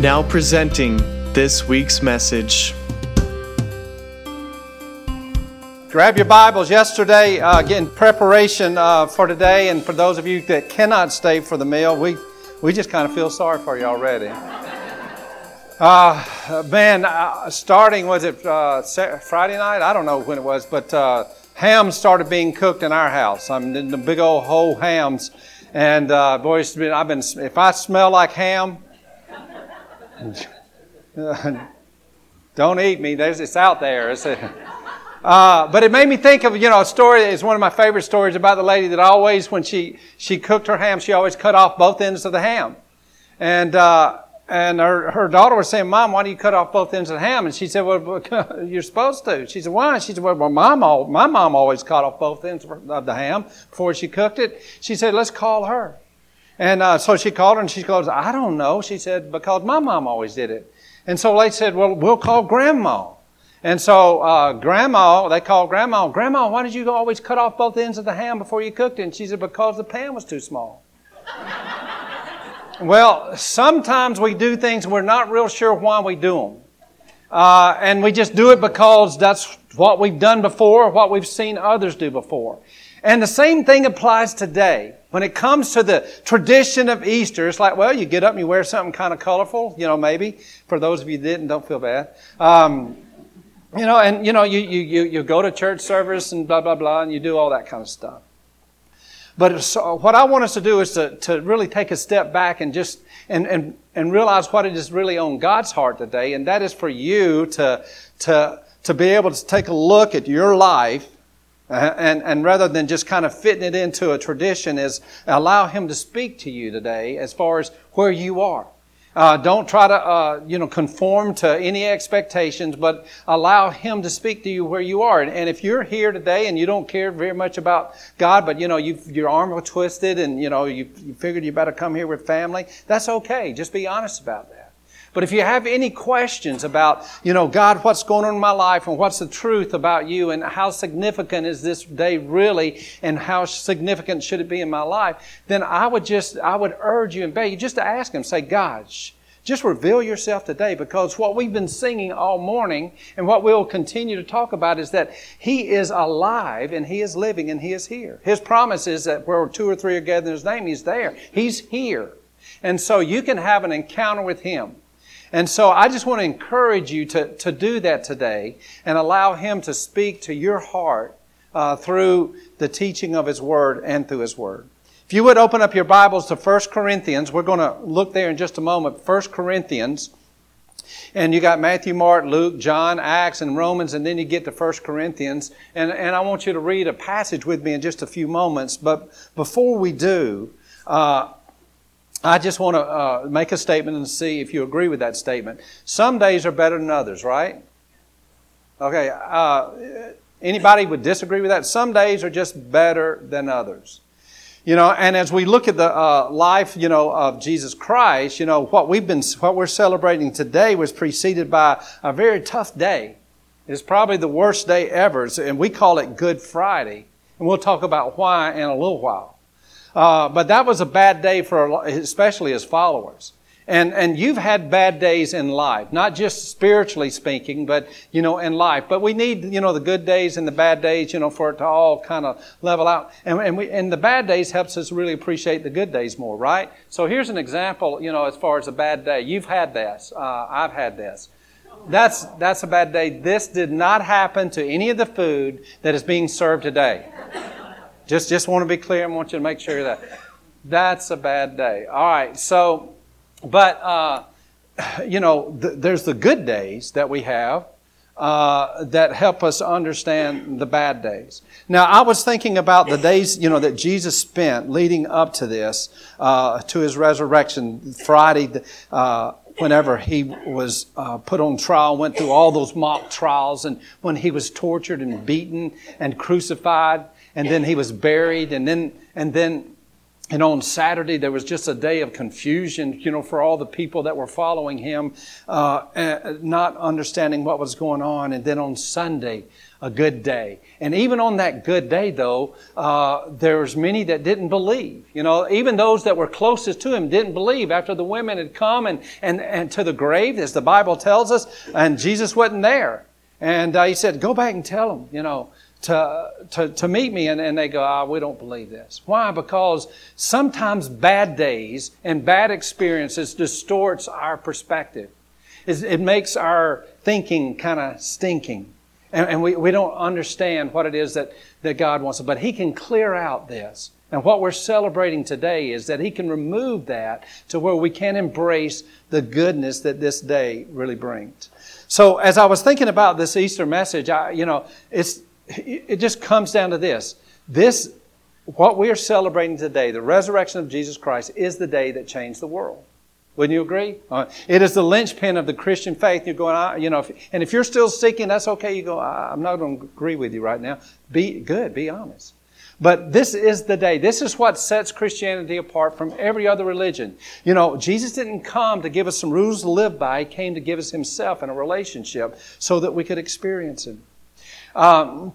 Now presenting this week's message. Grab your Bibles. Yesterday, uh, getting preparation uh, for today, and for those of you that cannot stay for the meal, we, we just kind of feel sorry for you already. Uh, man, uh, starting, was it uh, Friday night? I don't know when it was, but uh, ham started being cooked in our house. I'm mean, the big old whole hams. And uh, boys, I've been, if I smell like ham, Don't eat me. There's, it's out there. It's a, uh, but it made me think of, you know, a story It's one of my favorite stories about the lady that always, when she, she cooked her ham, she always cut off both ends of the ham. And, uh, and her, her daughter was saying, Mom, why do you cut off both ends of the ham? And she said, Well, you're supposed to. She said, Why? She said, Well, my mom, my mom always cut off both ends of the ham before she cooked it. She said, Let's call her. And uh, so she called her and she goes, I don't know. She said, Because my mom always did it. And so they said, well, we'll call grandma. And so uh, grandma, they called grandma, grandma, why did you always cut off both ends of the ham before you cooked it? And she said, because the pan was too small. well, sometimes we do things we're not real sure why we do them. Uh, and we just do it because that's what we've done before, what we've seen others do before. And the same thing applies today. When it comes to the tradition of Easter, it's like, well, you get up and you wear something kind of colorful, you know, maybe. For those of you didn't, don't feel bad. Um, you know, and, you know, you, you, you, you go to church service and blah, blah, blah, and you do all that kind of stuff. But so what I want us to do is to, to really take a step back and just, and, and, and realize what it is really on God's heart today, and that is for you to, to, to be able to take a look at your life uh, and, and rather than just kind of fitting it into a tradition is allow him to speak to you today as far as where you are. Uh, don't try to, uh, you know, conform to any expectations, but allow Him to speak to you where you are. And, and if you're here today and you don't care very much about God, but you know, your arm was twisted and you know, you, you figured you better come here with family, that's okay. Just be honest about that. But if you have any questions about, you know, God, what's going on in my life and what's the truth about you and how significant is this day really and how significant should it be in my life, then I would just, I would urge you and beg you just to ask Him, say, God, just reveal yourself today because what we've been singing all morning and what we'll continue to talk about is that He is alive and He is living and He is here. His promise is that where two or three are gathered in His name, He's there. He's here. And so you can have an encounter with Him. And so I just want to encourage you to, to do that today and allow Him to speak to your heart uh, through the teaching of His Word and through His Word. If you would open up your Bibles to 1 Corinthians, we're going to look there in just a moment. 1 Corinthians. And you got Matthew, Mark, Luke, John, Acts, and Romans, and then you get to 1 Corinthians. And, and I want you to read a passage with me in just a few moments. But before we do, uh, I just want to uh, make a statement and see if you agree with that statement. Some days are better than others, right? Okay. Uh, anybody would disagree with that? Some days are just better than others. You know, and as we look at the uh, life, you know, of Jesus Christ, you know, what we've been, what we're celebrating today was preceded by a very tough day. It's probably the worst day ever, and we call it Good Friday. And we'll talk about why in a little while. Uh, but that was a bad day for, especially his followers. And, and you've had bad days in life, not just spiritually speaking, but, you know, in life. But we need, you know, the good days and the bad days, you know, for it to all kind of level out. And, and, we, and the bad days helps us really appreciate the good days more, right? So here's an example, you know, as far as a bad day. You've had this. Uh, I've had this. That's, that's a bad day. This did not happen to any of the food that is being served today. Just, just want to be clear. I want you to make sure that that's a bad day. All right. So, but, uh, you know, th- there's the good days that we have. uh, that help us understand the bad days. Now, I was thinking about the days, you know, that Jesus spent leading up to this, uh, to his resurrection, Friday, uh, whenever he was uh, put on trial, went through all those mock trials, and when he was tortured and beaten and crucified, and then he was buried, and then and then and on Saturday, there was just a day of confusion, you know, for all the people that were following him, uh, not understanding what was going on. And then on Sunday, a good day. And even on that good day, though, uh, there was many that didn't believe. You know, even those that were closest to him didn't believe after the women had come and, and, and to the grave, as the Bible tells us, and Jesus wasn't there. And uh, he said, go back and tell them, you know, to, to, to meet me and, and they go, ah, we don't believe this. Why? Because sometimes bad days and bad experiences distorts our perspective. It, it makes our thinking kind of stinking. And, and we, we don't understand what it is that, that God wants. But He can clear out this. And what we're celebrating today is that He can remove that to where we can embrace the goodness that this day really brings. So as I was thinking about this Easter message, I, you know, it's, it just comes down to this. This, what we are celebrating today, the resurrection of Jesus Christ, is the day that changed the world. Wouldn't you agree? Uh, it is the linchpin of the Christian faith. You're going, you know, if, and if you're still seeking, that's okay. You go, I'm not going to agree with you right now. Be good, be honest. But this is the day. This is what sets Christianity apart from every other religion. You know, Jesus didn't come to give us some rules to live by. He came to give us Himself in a relationship so that we could experience Him. Um,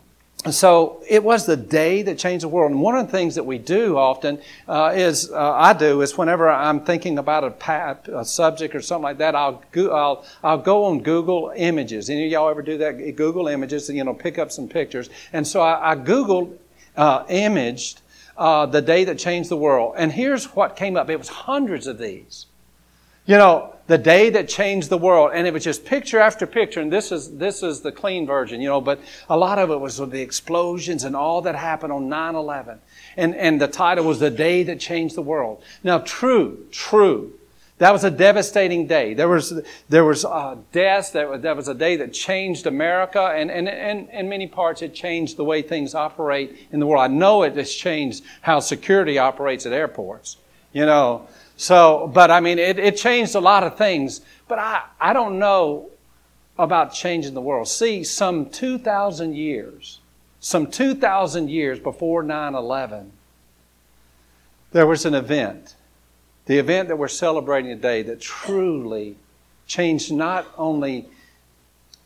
so it was the day that changed the world. And one of the things that we do often uh, is, uh, I do, is whenever I'm thinking about a, a subject or something like that, I'll, go, I'll, I'll go on Google Images. Any of y'all ever do that? Google Images and, you know, pick up some pictures. And so I, I Googled, uh, imaged uh, the day that changed the world. And here's what came up. It was hundreds of these. You know, the day that changed the world. And it was just picture after picture. And this is, this is the clean version, you know, but a lot of it was the explosions and all that happened on 9-11. And, and the title was The Day That Changed the World. Now, true, true. That was a devastating day. There was, there was uh, deaths. That, that was a day that changed America. And, and, and in many parts, it changed the way things operate in the world. I know it has changed how security operates at airports. You know, so, but I mean, it, it changed a lot of things, but I, I don't know about changing the world. See, some 2,000 years, some 2,000 years before 9 11, there was an event, the event that we're celebrating today, that truly changed not only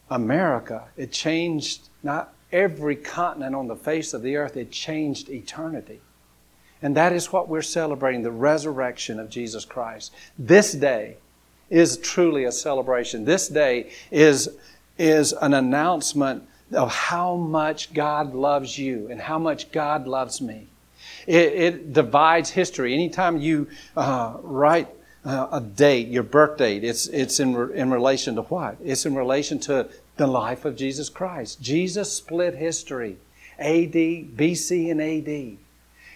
America, it changed not every continent on the face of the earth, it changed eternity. And that is what we're celebrating the resurrection of Jesus Christ. This day is truly a celebration. This day is, is an announcement of how much God loves you and how much God loves me. It, it divides history. Anytime you uh, write uh, a date, your birth date, it's, it's in, re- in relation to what? It's in relation to the life of Jesus Christ. Jesus split history AD, BC, and AD.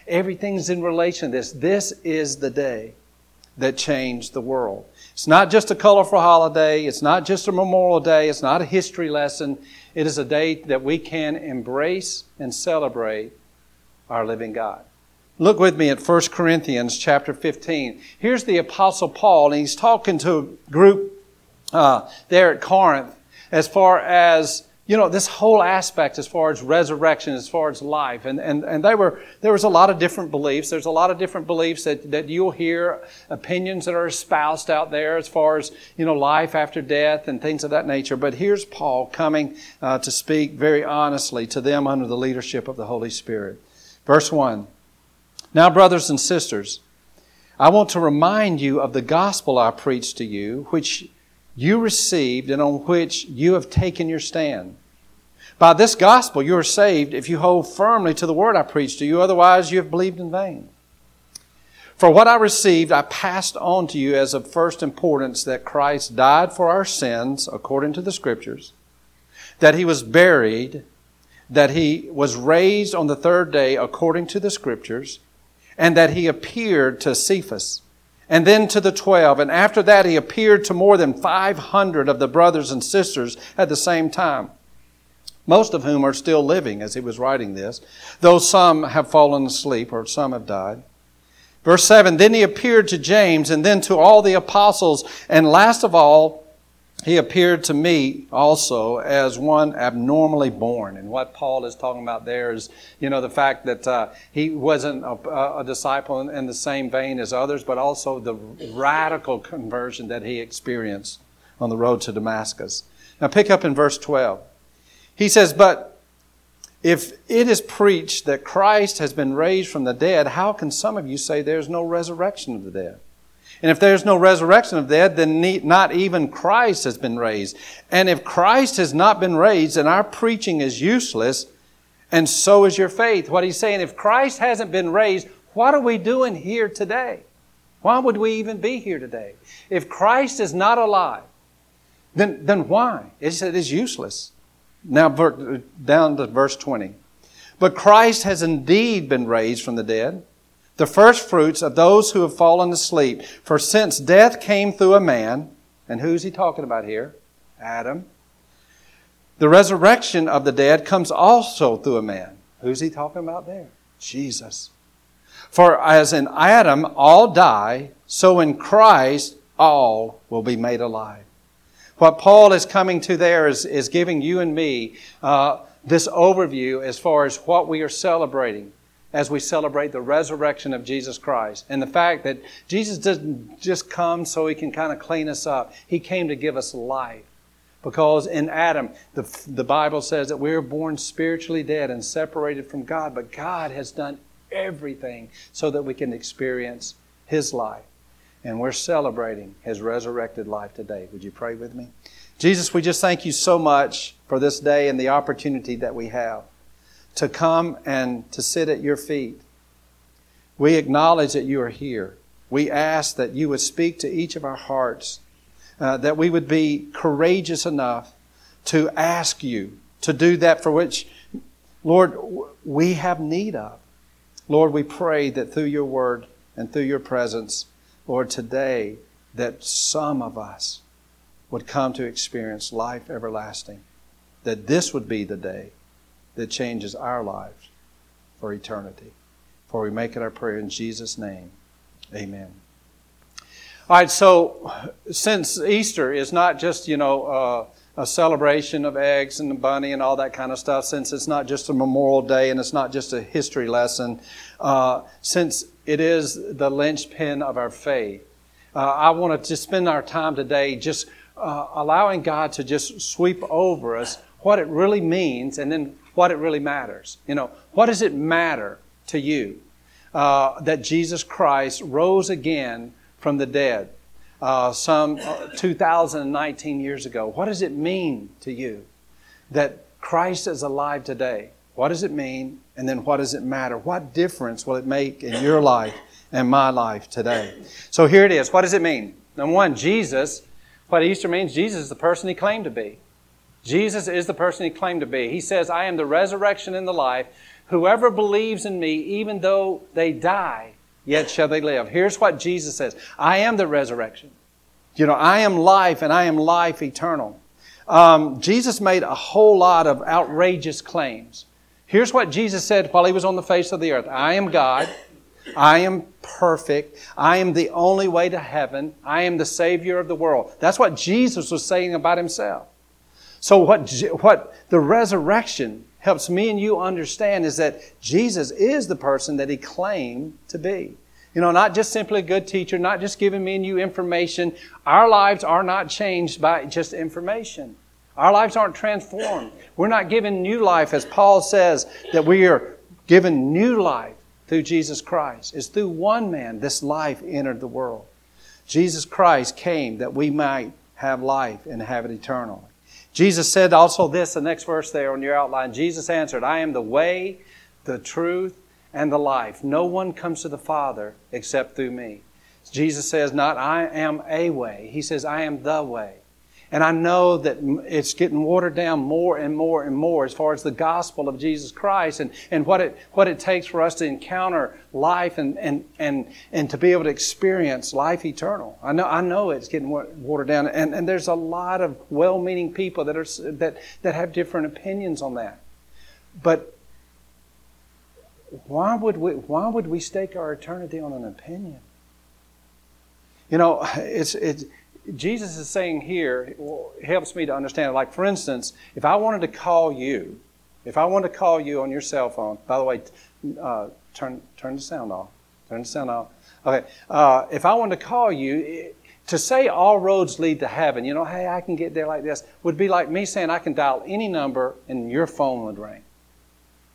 Everything's in relation to this. This is the day that changed the world. It's not just a colorful holiday. It's not just a memorial day. It's not a history lesson. It is a day that we can embrace and celebrate our living God. Look with me at 1 Corinthians chapter 15. Here's the Apostle Paul, and he's talking to a group uh, there at Corinth as far as you know, this whole aspect as far as resurrection, as far as life. And, and, and they were, there was a lot of different beliefs. There's a lot of different beliefs that, that you'll hear, opinions that are espoused out there as far as, you know, life after death and things of that nature. But here's Paul coming uh, to speak very honestly to them under the leadership of the Holy Spirit. Verse 1. Now, brothers and sisters, I want to remind you of the gospel I preached to you, which you received and on which you have taken your stand. By this gospel you are saved if you hold firmly to the word I preached to you, otherwise you have believed in vain. For what I received, I passed on to you as of first importance that Christ died for our sins according to the Scriptures, that he was buried, that he was raised on the third day according to the Scriptures, and that he appeared to Cephas and then to the twelve. And after that, he appeared to more than 500 of the brothers and sisters at the same time most of whom are still living as he was writing this, though some have fallen asleep or some have died. Verse 7 Then he appeared to James and then to all the apostles, and last of all, he appeared to me also as one abnormally born. And what Paul is talking about there is, you know, the fact that uh, he wasn't a, a disciple in, in the same vein as others, but also the radical conversion that he experienced on the road to Damascus. Now, pick up in verse 12. He says, But if it is preached that Christ has been raised from the dead, how can some of you say there's no resurrection of the dead? And if there's no resurrection of the dead, then not even Christ has been raised. And if Christ has not been raised, then our preaching is useless, and so is your faith. What he's saying, if Christ hasn't been raised, what are we doing here today? Why would we even be here today? If Christ is not alive, then, then why? It is useless. Now, down to verse 20. But Christ has indeed been raised from the dead, the first fruits of those who have fallen asleep. For since death came through a man, and who's he talking about here? Adam. The resurrection of the dead comes also through a man. Who's he talking about there? Jesus. For as in Adam all die, so in Christ all will be made alive. What Paul is coming to there is, is giving you and me uh, this overview as far as what we are celebrating as we celebrate the resurrection of Jesus Christ and the fact that Jesus didn't just come so he can kind of clean us up. He came to give us life. Because in Adam, the, the Bible says that we are born spiritually dead and separated from God, but God has done everything so that we can experience His life. And we're celebrating His resurrected life today. Would you pray with me? Jesus, we just thank you so much for this day and the opportunity that we have to come and to sit at your feet. We acknowledge that you are here. We ask that you would speak to each of our hearts, uh, that we would be courageous enough to ask you to do that for which, Lord, we have need of. Lord, we pray that through your word and through your presence, Lord, today that some of us would come to experience life everlasting, that this would be the day that changes our lives for eternity. For we make it our prayer in Jesus' name. Amen. All right, so since Easter is not just, you know, uh, a celebration of eggs and the bunny and all that kind of stuff, since it's not just a Memorial Day and it's not just a history lesson, uh, since it is the linchpin of our faith, uh, I want to just spend our time today just uh, allowing God to just sweep over us what it really means and then what it really matters. You know, what does it matter to you uh, that Jesus Christ rose again from the dead? uh, some uh, 2019 years ago. What does it mean to you that Christ is alive today? What does it mean? And then what does it matter? What difference will it make in your life and my life today? So here it is. What does it mean? Number one, Jesus, what Easter means, Jesus is the person he claimed to be. Jesus is the person he claimed to be. He says, I am the resurrection and the life. Whoever believes in me, even though they die, yet shall they live. Here's what Jesus says I am the resurrection. You know, I am life and I am life eternal. Um, Jesus made a whole lot of outrageous claims. Here's what Jesus said while he was on the face of the earth I am God. I am perfect. I am the only way to heaven. I am the Savior of the world. That's what Jesus was saying about himself. So, what, what the resurrection helps me and you understand is that Jesus is the person that he claimed to be. You know, not just simply a good teacher, not just giving me and you information. Our lives are not changed by just information. Our lives aren't transformed. We're not given new life, as Paul says, that we are given new life through Jesus Christ. It's through one man this life entered the world. Jesus Christ came that we might have life and have it eternally. Jesus said also this, the next verse there on your outline. Jesus answered, I am the way, the truth, and the life. No one comes to the Father except through me. Jesus says, not I am a way. He says, I am the way. And I know that it's getting watered down more and more and more as far as the gospel of Jesus Christ and, and what, it, what it takes for us to encounter life and, and, and, and to be able to experience life eternal. I know, I know it's getting watered down. And, and there's a lot of well meaning people that, are, that, that have different opinions on that. But why would we, why would we stake our eternity on an opinion? You know, it's, it's, Jesus is saying here, helps me to understand. Like, for instance, if I wanted to call you, if I wanted to call you on your cell phone, by the way, uh, turn, turn the sound off. Turn the sound off. Okay. Uh, if I wanted to call you, to say all roads lead to heaven, you know, hey, I can get there like this, would be like me saying I can dial any number and your phone would ring.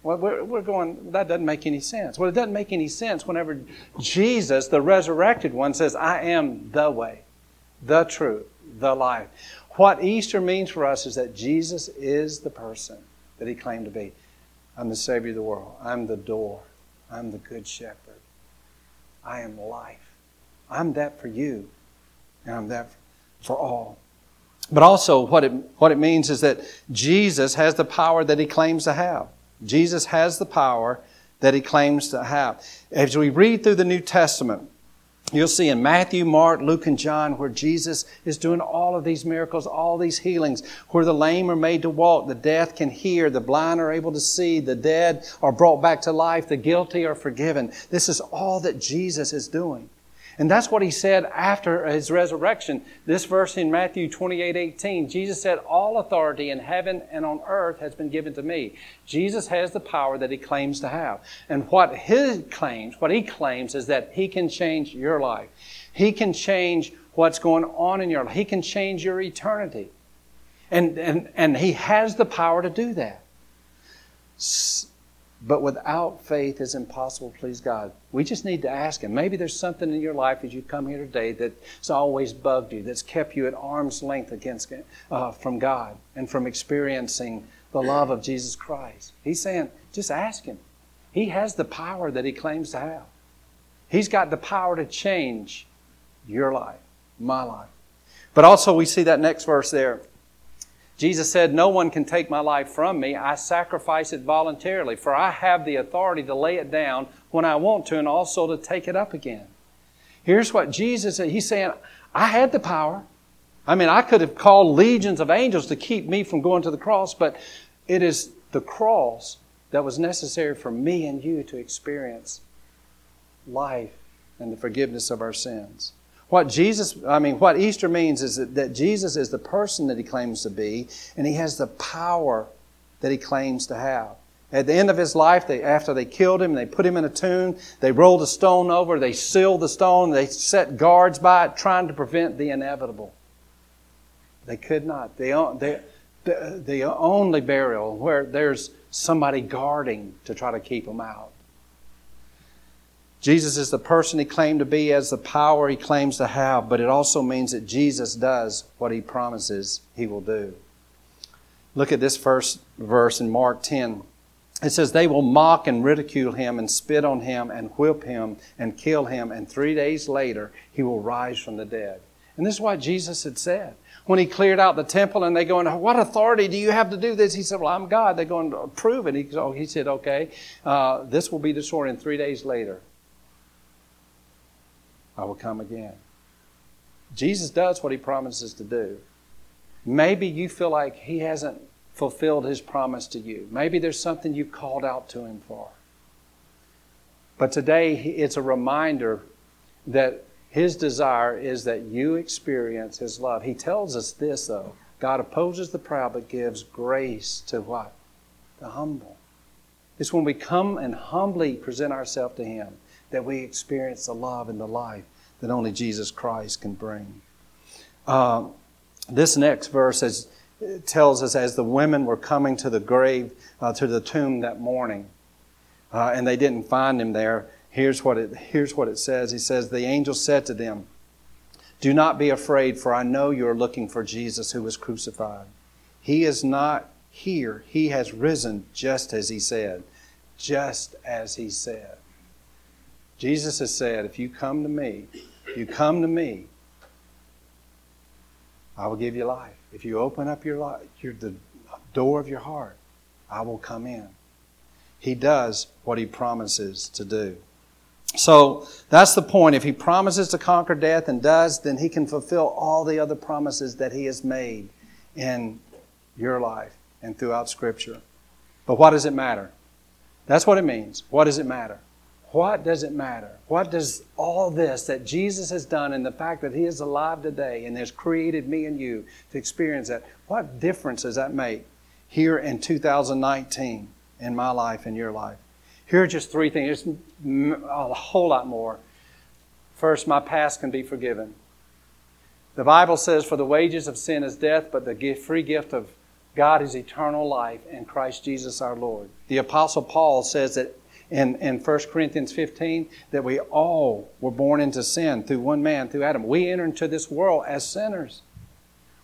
Well, we're going, that doesn't make any sense. Well, it doesn't make any sense whenever Jesus, the resurrected one, says, I am the way the truth, the life. What Easter means for us is that Jesus is the person that he claimed to be. I'm the Savior of the world. I'm the door. I'm the Good Shepherd. I am life. I'm that for you, and I'm that for all. But also, what it, what it means is that Jesus has the power that he claims to have. Jesus has the power that he claims to have. As we read through the New Testament, You'll see in Matthew, Mark, Luke, and John where Jesus is doing all of these miracles, all these healings, where the lame are made to walk, the deaf can hear, the blind are able to see, the dead are brought back to life, the guilty are forgiven. This is all that Jesus is doing. And that's what he said after his resurrection. This verse in Matthew 28 18, Jesus said, All authority in heaven and on earth has been given to me. Jesus has the power that he claims to have. And what he claims, what he claims is that he can change your life. He can change what's going on in your life. He can change your eternity. And, and, and he has the power to do that. But without faith, it's impossible to please God. We just need to ask Him. Maybe there's something in your life as you come here today that's always bugged you, that's kept you at arm's length against uh, from God and from experiencing the love of Jesus Christ. He's saying, just ask Him. He has the power that He claims to have. He's got the power to change your life, my life. But also, we see that next verse there. Jesus said, No one can take my life from me. I sacrifice it voluntarily, for I have the authority to lay it down when I want to and also to take it up again. Here's what Jesus said. He's saying, I had the power. I mean, I could have called legions of angels to keep me from going to the cross, but it is the cross that was necessary for me and you to experience life and the forgiveness of our sins. What Jesus, I mean, what Easter means is that, that Jesus is the person that he claims to be, and he has the power that he claims to have. At the end of his life, they, after they killed him, they put him in a tomb, they rolled a stone over, they sealed the stone, they set guards by it, trying to prevent the inevitable. They could not. They, they, the, the only burial where there's somebody guarding to try to keep them out. Jesus is the person he claimed to be as the power he claims to have, but it also means that Jesus does what he promises he will do. Look at this first verse in Mark 10. It says, They will mock and ridicule him and spit on him and whip him and kill him, and three days later he will rise from the dead. And this is what Jesus had said. When he cleared out the temple and they go, What authority do you have to do this? He said, Well, I'm God. They're going to prove it. He, oh, said, Okay, uh, this will be destroyed, and three days later I will come again. Jesus does what he promises to do. Maybe you feel like he hasn't fulfilled his promise to you. Maybe there's something you've called out to him for. But today, it's a reminder that his desire is that you experience his love. He tells us this, though God opposes the proud, but gives grace to what? The humble. It's when we come and humbly present ourselves to him that we experience the love and the life that only Jesus Christ can bring. Uh, this next verse is, tells us as the women were coming to the grave, uh, to the tomb that morning, uh, and they didn't find him there. Here's what, it, here's what it says. He says, The angel said to them, Do not be afraid, for I know you are looking for Jesus who was crucified. He is not here. He has risen just as he said. Just as he said. Jesus has said, if you come to me, you come to me, I will give you life. If you open up your, life, your the door of your heart, I will come in. He does what he promises to do. So that's the point. If he promises to conquer death and does, then he can fulfill all the other promises that he has made in your life and throughout Scripture. But what does it matter? That's what it means. What does it matter? What does it matter? What does all this that Jesus has done and the fact that He is alive today and has created me and you to experience that, what difference does that make here in 2019 in my life and your life? Here are just three things. There's a whole lot more. First, my past can be forgiven. The Bible says, For the wages of sin is death, but the free gift of God is eternal life in Christ Jesus our Lord. The Apostle Paul says that in, in 1 Corinthians 15 that we all were born into sin through one man, through Adam. We enter into this world as sinners.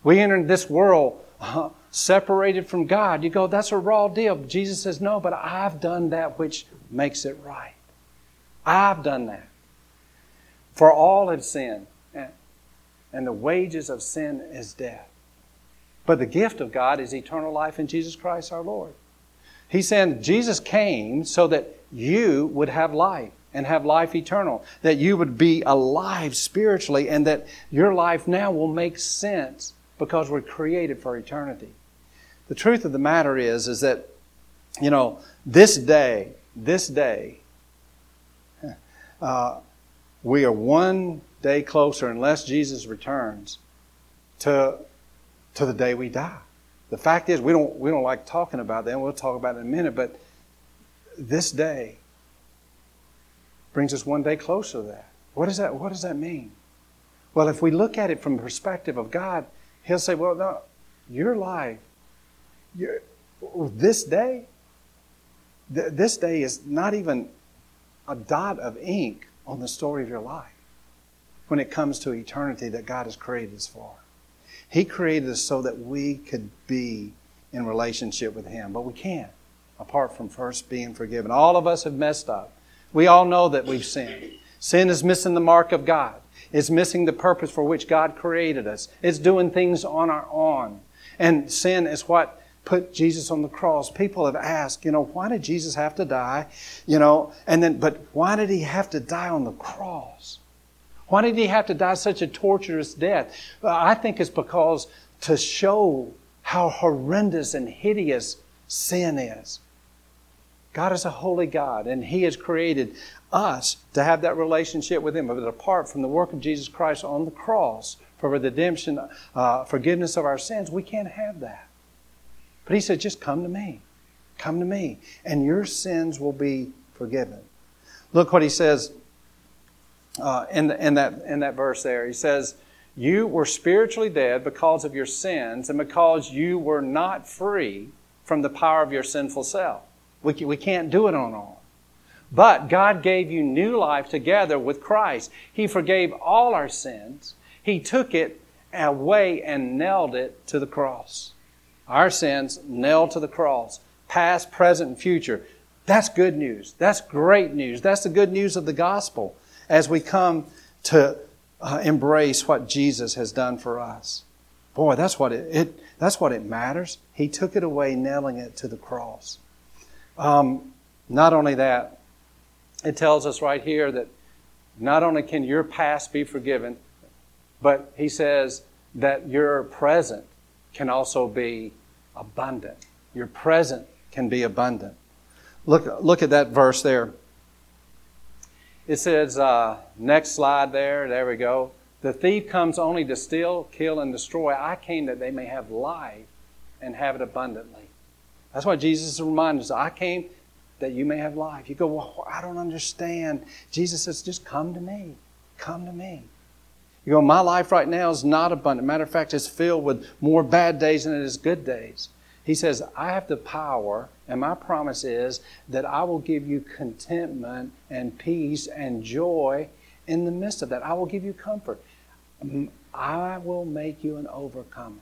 We enter this world uh, separated from God. You go, that's a raw deal. Jesus says, no, but I've done that which makes it right. I've done that. For all have sinned, and the wages of sin is death. But the gift of God is eternal life in Jesus Christ our Lord. He said Jesus came so that you would have life and have life eternal, that you would be alive spiritually, and that your life now will make sense because we're created for eternity. The truth of the matter is, is that, you know, this day, this day, uh, we are one day closer, unless Jesus returns, to, to the day we die. The fact is, we don't, we don't like talking about that, and we'll talk about it in a minute, but this day brings us one day closer to that. What, is that. what does that mean? Well, if we look at it from the perspective of God, He'll say, Well, no, your life, your, this day, th- this day is not even a dot of ink on the story of your life when it comes to eternity that God has created us for. He created us so that we could be in relationship with Him, but we can't apart from first being forgiven. All of us have messed up. We all know that we've sinned. Sin is missing the mark of God. It's missing the purpose for which God created us. It's doing things on our own. And sin is what put Jesus on the cross. People have asked, you know, why did Jesus have to die? You know, and then, but why did he have to die on the cross? Why did he have to die such a torturous death? I think it's because to show how horrendous and hideous sin is. God is a holy God, and He has created us to have that relationship with Him. But apart from the work of Jesus Christ on the cross for redemption, uh, forgiveness of our sins, we can't have that. But He said, just come to me. Come to me, and your sins will be forgiven. Look what He says uh, in, the, in, that, in that verse there. He says, You were spiritually dead because of your sins and because you were not free from the power of your sinful self. We, we can't do it on our own. But God gave you new life together with Christ. He forgave all our sins. He took it away and nailed it to the cross. Our sins nailed to the cross, past, present, and future. That's good news. That's great news. That's the good news of the gospel as we come to uh, embrace what Jesus has done for us. Boy, that's what it, it, that's what it matters. He took it away, nailing it to the cross. Um, not only that, it tells us right here that not only can your past be forgiven, but he says that your present can also be abundant. Your present can be abundant. Look, look at that verse there. It says, uh, next slide there, there we go. The thief comes only to steal, kill, and destroy. I came that they may have life and have it abundantly. That's why Jesus reminds us, I came that you may have life. You go, well, I don't understand. Jesus says, just come to me. Come to me. You go, my life right now is not abundant. Matter of fact, it's filled with more bad days than it is good days. He says, I have the power, and my promise is that I will give you contentment and peace and joy in the midst of that. I will give you comfort. I will make you an overcomer.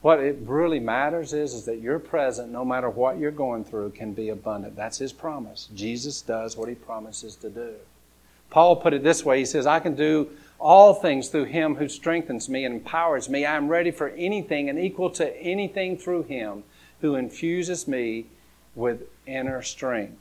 What it really matters is, is that your present, no matter what you're going through, can be abundant. That's his promise. Jesus does what he promises to do. Paul put it this way He says, I can do all things through him who strengthens me and empowers me. I am ready for anything and equal to anything through him who infuses me with inner strength.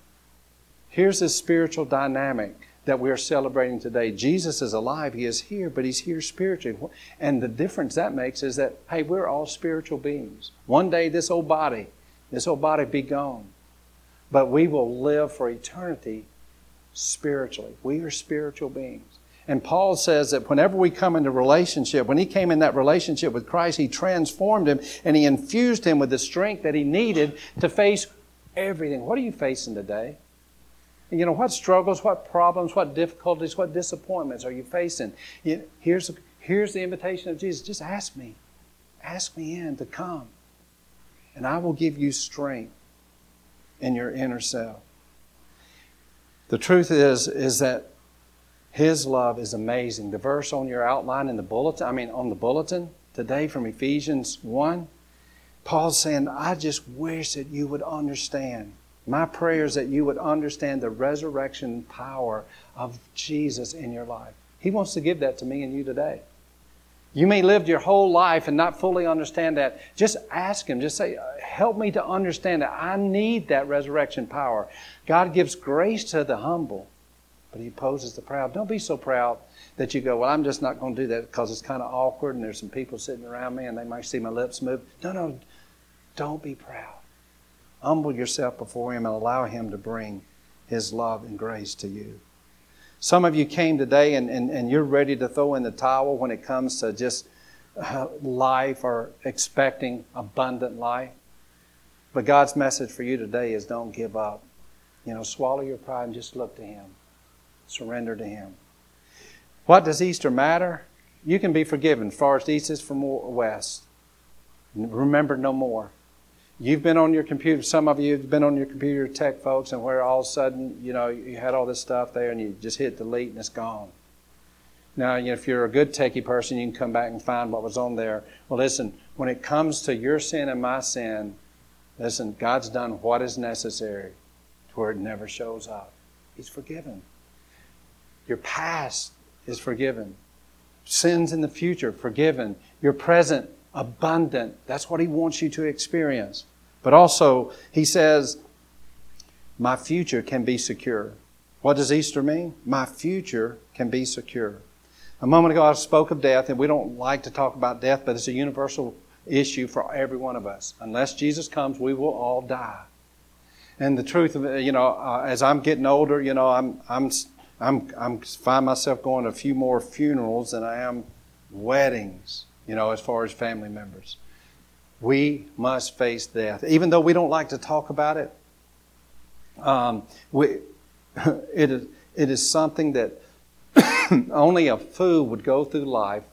Here's this spiritual dynamic that we're celebrating today. Jesus is alive, He is here, but He's here spiritually. And the difference that makes is that, hey, we're all spiritual beings. One day this old body, this old body be gone. But we will live for eternity spiritually. We are spiritual beings. And Paul says that whenever we come into relationship, when he came in that relationship with Christ, he transformed him and he infused him with the strength that he needed to face everything. What are you facing today? You know, what struggles, what problems, what difficulties, what disappointments are you facing? Here's, here's the invitation of Jesus. Just ask me. Ask me in to come. And I will give you strength in your inner self. The truth is, is that His love is amazing. The verse on your outline in the bulletin, I mean on the bulletin today from Ephesians 1, Paul's saying, I just wish that you would understand my prayer is that you would understand the resurrection power of Jesus in your life. He wants to give that to me and you today. You may live your whole life and not fully understand that. Just ask Him. Just say, Help me to understand that. I need that resurrection power. God gives grace to the humble, but He opposes the proud. Don't be so proud that you go, Well, I'm just not going to do that because it's kind of awkward and there's some people sitting around me and they might see my lips move. No, no. Don't be proud. Humble yourself before Him and allow Him to bring His love and grace to you. Some of you came today and, and, and you're ready to throw in the towel when it comes to just uh, life or expecting abundant life. But God's message for you today is don't give up. You know, swallow your pride and just look to Him. Surrender to Him. What does Easter matter? You can be forgiven. Far as east is from west. Remember no more. You've been on your computer, some of you have been on your computer tech folks, and where all of a sudden, you know, you had all this stuff there and you just hit delete and it's gone. Now, if you're a good techie person, you can come back and find what was on there. Well, listen, when it comes to your sin and my sin, listen, God's done what is necessary to where it never shows up. He's forgiven. Your past is forgiven. Sins in the future, forgiven. Your present, abundant. That's what He wants you to experience. But also, He says, My future can be secure. What does Easter mean? My future can be secure. A moment ago, I spoke of death, and we don't like to talk about death, but it's a universal issue for every one of us. Unless Jesus comes, we will all die. And the truth of it, you know, uh, as I'm getting older, you know, I'm, I'm, I'm, I'm find myself going to a few more funerals than I am weddings you know, as far as family members. We must face death. Even though we don't like to talk about it, um, we, it, is, it is something that only a fool would go through life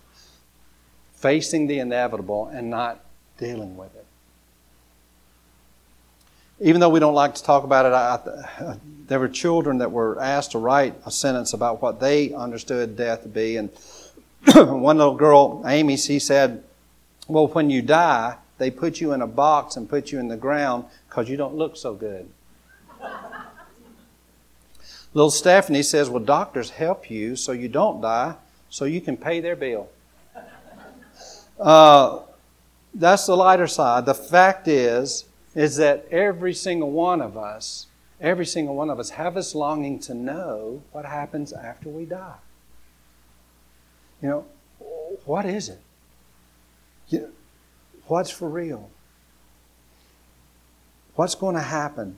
facing the inevitable and not dealing with it. Even though we don't like to talk about it, I, there were children that were asked to write a sentence about what they understood death to be, and one little girl, Amy, she said, Well, when you die, they put you in a box and put you in the ground because you don't look so good. little Stephanie says, Well, doctors help you so you don't die, so you can pay their bill. Uh, that's the lighter side. The fact is, is that every single one of us, every single one of us have this longing to know what happens after we die. You know, what is it? You know, what's for real? What's going to happen?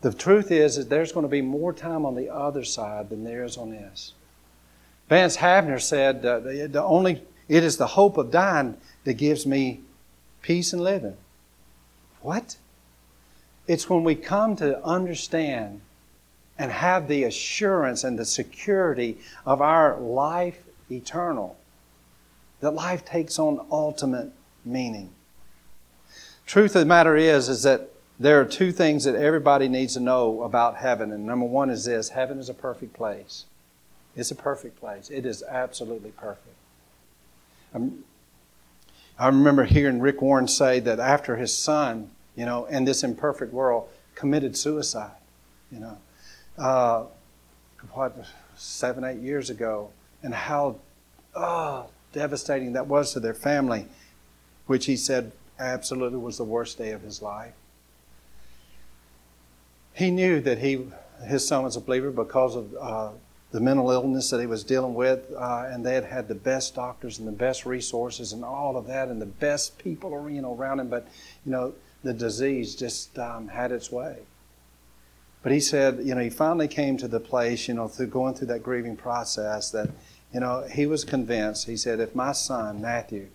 The truth is that there's going to be more time on the other side than there is on this. Vance Havner said, uh, the, the only, it is the hope of dying that gives me peace and living. What? It's when we come to understand and have the assurance and the security of our life eternal. That life takes on ultimate meaning. Truth of the matter is, is that there are two things that everybody needs to know about heaven. And number one is this heaven is a perfect place. It's a perfect place. It is absolutely perfect. I'm, I remember hearing Rick Warren say that after his son, you know, in this imperfect world, committed suicide, you know, uh, what, seven, eight years ago, and how oh, devastating that was to their family, which he said absolutely was the worst day of his life. He knew that he, his son was a believer because of uh, the mental illness that he was dealing with, uh, and they had had the best doctors and the best resources and all of that, and the best people you know around him. But you know, the disease just um, had its way. But he said, you know, he finally came to the place, you know, through going through that grieving process that, you know, he was convinced. He said, if my son Matthew,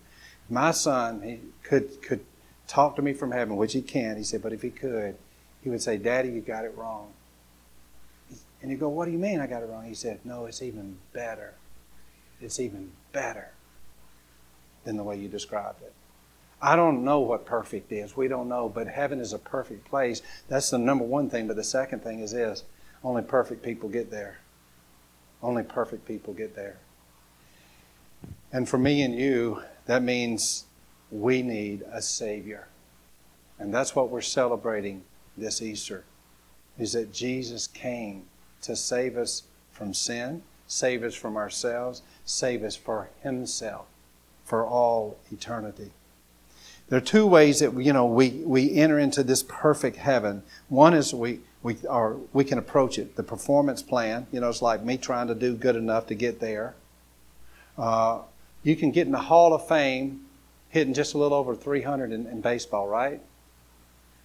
my son, he could could talk to me from heaven, which he can't. He said, but if he could, he would say, Daddy, you got it wrong. And you go, What do you mean I got it wrong? He said, No, it's even better. It's even better than the way you described it. I don't know what perfect is. We don't know, but heaven is a perfect place. That's the number one thing. But the second thing is this only perfect people get there. Only perfect people get there. And for me and you, that means we need a Savior. And that's what we're celebrating this Easter, is that Jesus came to save us from sin, save us from ourselves, save us for Himself for all eternity. There are two ways that you know we, we enter into this perfect heaven. One is we we are we can approach it. The performance plan, you know, it's like me trying to do good enough to get there. Uh, you can get in the Hall of Fame hitting just a little over 300 in, in baseball, right?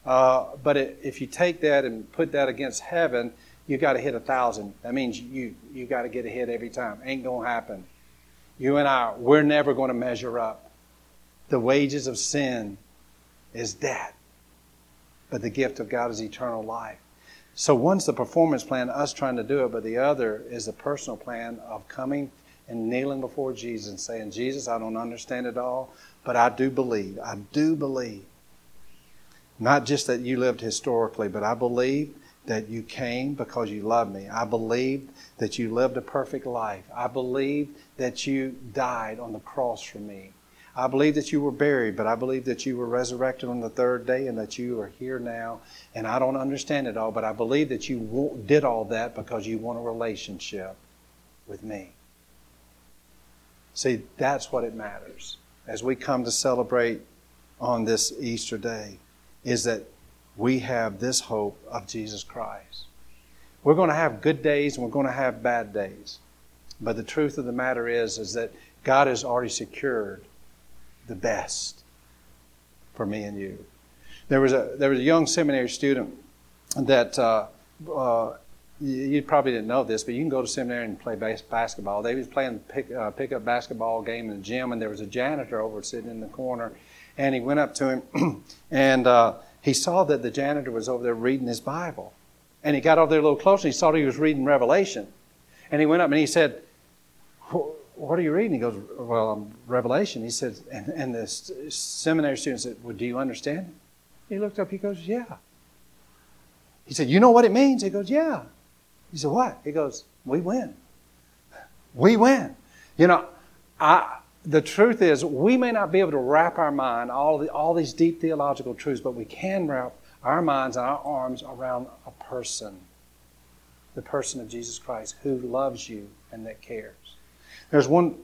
Uh, but it, if you take that and put that against heaven, you got to hit a thousand. That means you you got to get a hit every time. Ain't gonna happen. You and I, we're never going to measure up. The wages of sin is death, but the gift of God is eternal life. So one's the performance plan, us trying to do it, but the other is the personal plan of coming and kneeling before Jesus and saying, Jesus, I don't understand it all, but I do believe. I do believe. Not just that you lived historically, but I believe that you came because you loved me. I believed that you lived a perfect life. I believed that you died on the cross for me. I believe that you were buried, but I believe that you were resurrected on the third day and that you are here now. And I don't understand it all, but I believe that you did all that because you want a relationship with me. See, that's what it matters as we come to celebrate on this Easter day is that we have this hope of Jesus Christ. We're going to have good days and we're going to have bad days. But the truth of the matter is, is that God has already secured the best for me and you. There was a, there was a young seminary student that uh, uh, you probably didn't know this, but you can go to seminary and play bas- basketball. They was playing pick, uh, pickup basketball game in the gym, and there was a janitor over sitting in the corner, and he went up to him, and uh, he saw that the janitor was over there reading his Bible. And he got over there a little closer. He saw he was reading Revelation. And he went up and he said, What are you reading? He goes, Well, I'm Revelation. He said, and, and the seminary student said, Well, do you understand? He looked up, he goes, Yeah. He said, You know what it means? He goes, Yeah. He said, What? He goes, We win. We win. You know, I, the truth is, we may not be able to wrap our mind all, the, all these deep theological truths, but we can wrap our minds and our arms around a person, the person of Jesus Christ, who loves you and that cares. There's one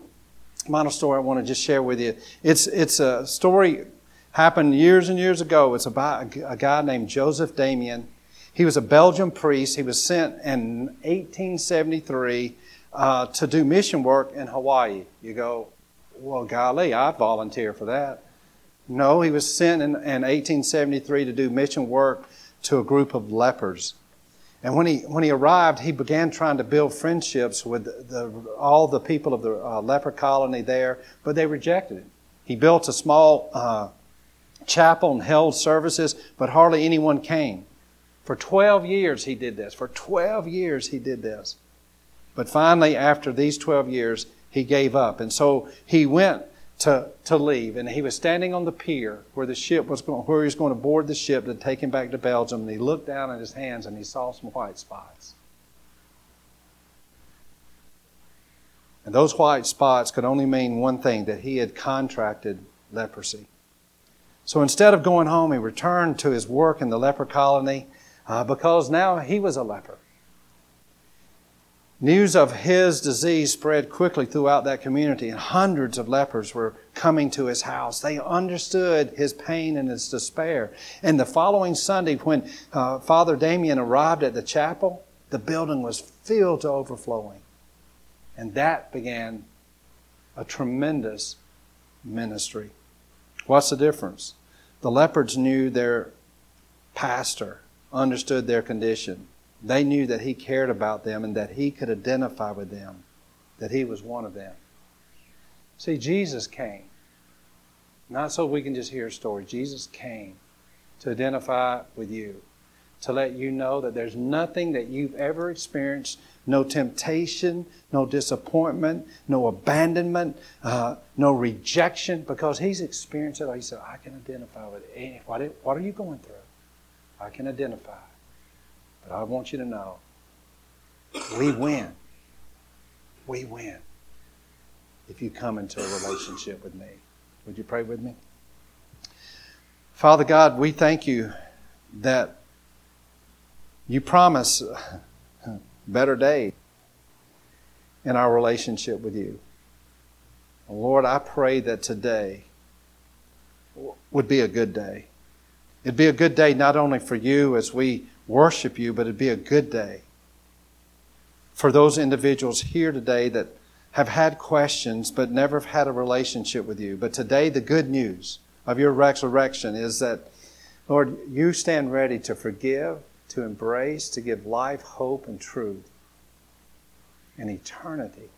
minor story I want to just share with you. It's, it's a story happened years and years ago. It's about a guy named Joseph Damien. He was a Belgian priest. He was sent in 1873 uh, to do mission work in Hawaii. You go, well, golly, I'd volunteer for that. No, he was sent in, in 1873 to do mission work to a group of lepers. And when he, when he arrived, he began trying to build friendships with the, all the people of the uh, leper colony there, but they rejected him. He built a small uh, chapel and held services, but hardly anyone came. For 12 years he did this. For 12 years he did this. But finally, after these 12 years, he gave up. And so he went to, to leave. And he was standing on the pier where the ship was going, where he was going to board the ship to take him back to Belgium. And he looked down at his hands and he saw some white spots. And those white spots could only mean one thing that he had contracted leprosy. So instead of going home, he returned to his work in the leper colony uh, because now he was a leper. News of his disease spread quickly throughout that community, and hundreds of lepers were coming to his house. They understood his pain and his despair. And the following Sunday, when uh, Father Damien arrived at the chapel, the building was filled to overflowing. And that began a tremendous ministry. What's the difference? The lepers knew their pastor, understood their condition. They knew that he cared about them and that he could identify with them, that he was one of them. See, Jesus came. Not so we can just hear a story. Jesus came to identify with you, to let you know that there's nothing that you've ever experienced no temptation, no disappointment, no abandonment, uh, no rejection, because he's experienced it. all. He said, I can identify with it. What, what are you going through? I can identify. But I want you to know we win. We win if you come into a relationship with me. Would you pray with me? Father God, we thank you that you promise better day in our relationship with you. Lord, I pray that today would be a good day. It'd be a good day not only for you as we worship you, but it'd be a good day for those individuals here today that have had questions but never have had a relationship with you. But today, the good news of your resurrection is that, Lord, you stand ready to forgive, to embrace, to give life, hope, and truth and eternity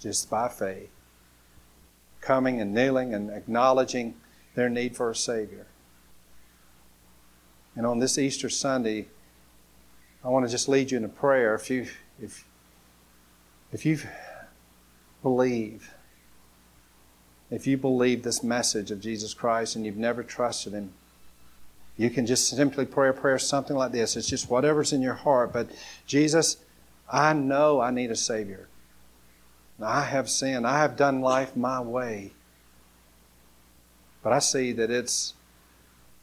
just by faith, coming and kneeling and acknowledging their need for a Savior. And on this Easter Sunday, I want to just lead you in a prayer. If you if if you believe, if you believe this message of Jesus Christ and you've never trusted Him, you can just simply pray a prayer something like this. It's just whatever's in your heart. But Jesus, I know I need a Savior. I have sinned. I have done life my way. But I see that it's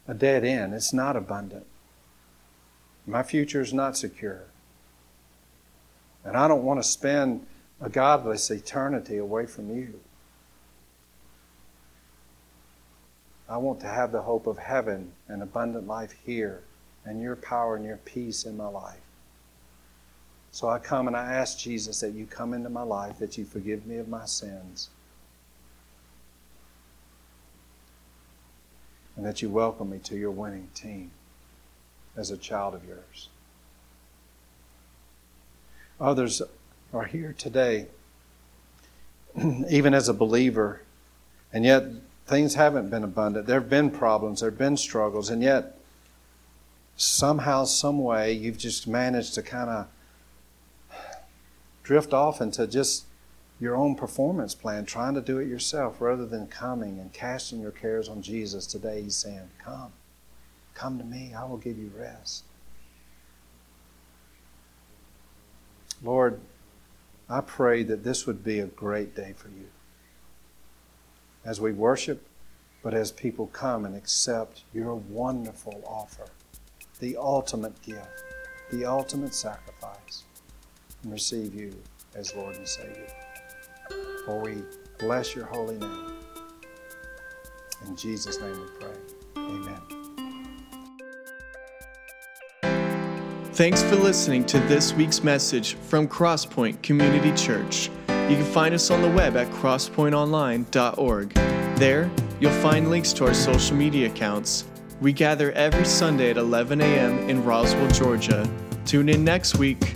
a dead end. It's not abundant. My future is not secure. And I don't want to spend a godless eternity away from you. I want to have the hope of heaven and abundant life here and your power and your peace in my life. So I come and I ask Jesus that you come into my life, that you forgive me of my sins, and that you welcome me to your winning team as a child of yours. Others are here today, even as a believer, and yet things haven't been abundant. There have been problems, there have been struggles, and yet somehow, some way, you've just managed to kind of drift off into just your own performance plan, trying to do it yourself rather than coming and casting your cares on Jesus. Today, He's saying, Come. Come to me. I will give you rest. Lord, I pray that this would be a great day for you as we worship, but as people come and accept your wonderful offer, the ultimate gift, the ultimate sacrifice, and receive you as Lord and Savior. For we bless your holy name. In Jesus' name we pray. Amen. Thanks for listening to this week's message from Crosspoint Community Church. You can find us on the web at crosspointonline.org. There, you'll find links to our social media accounts. We gather every Sunday at 11 a.m. in Roswell, Georgia. Tune in next week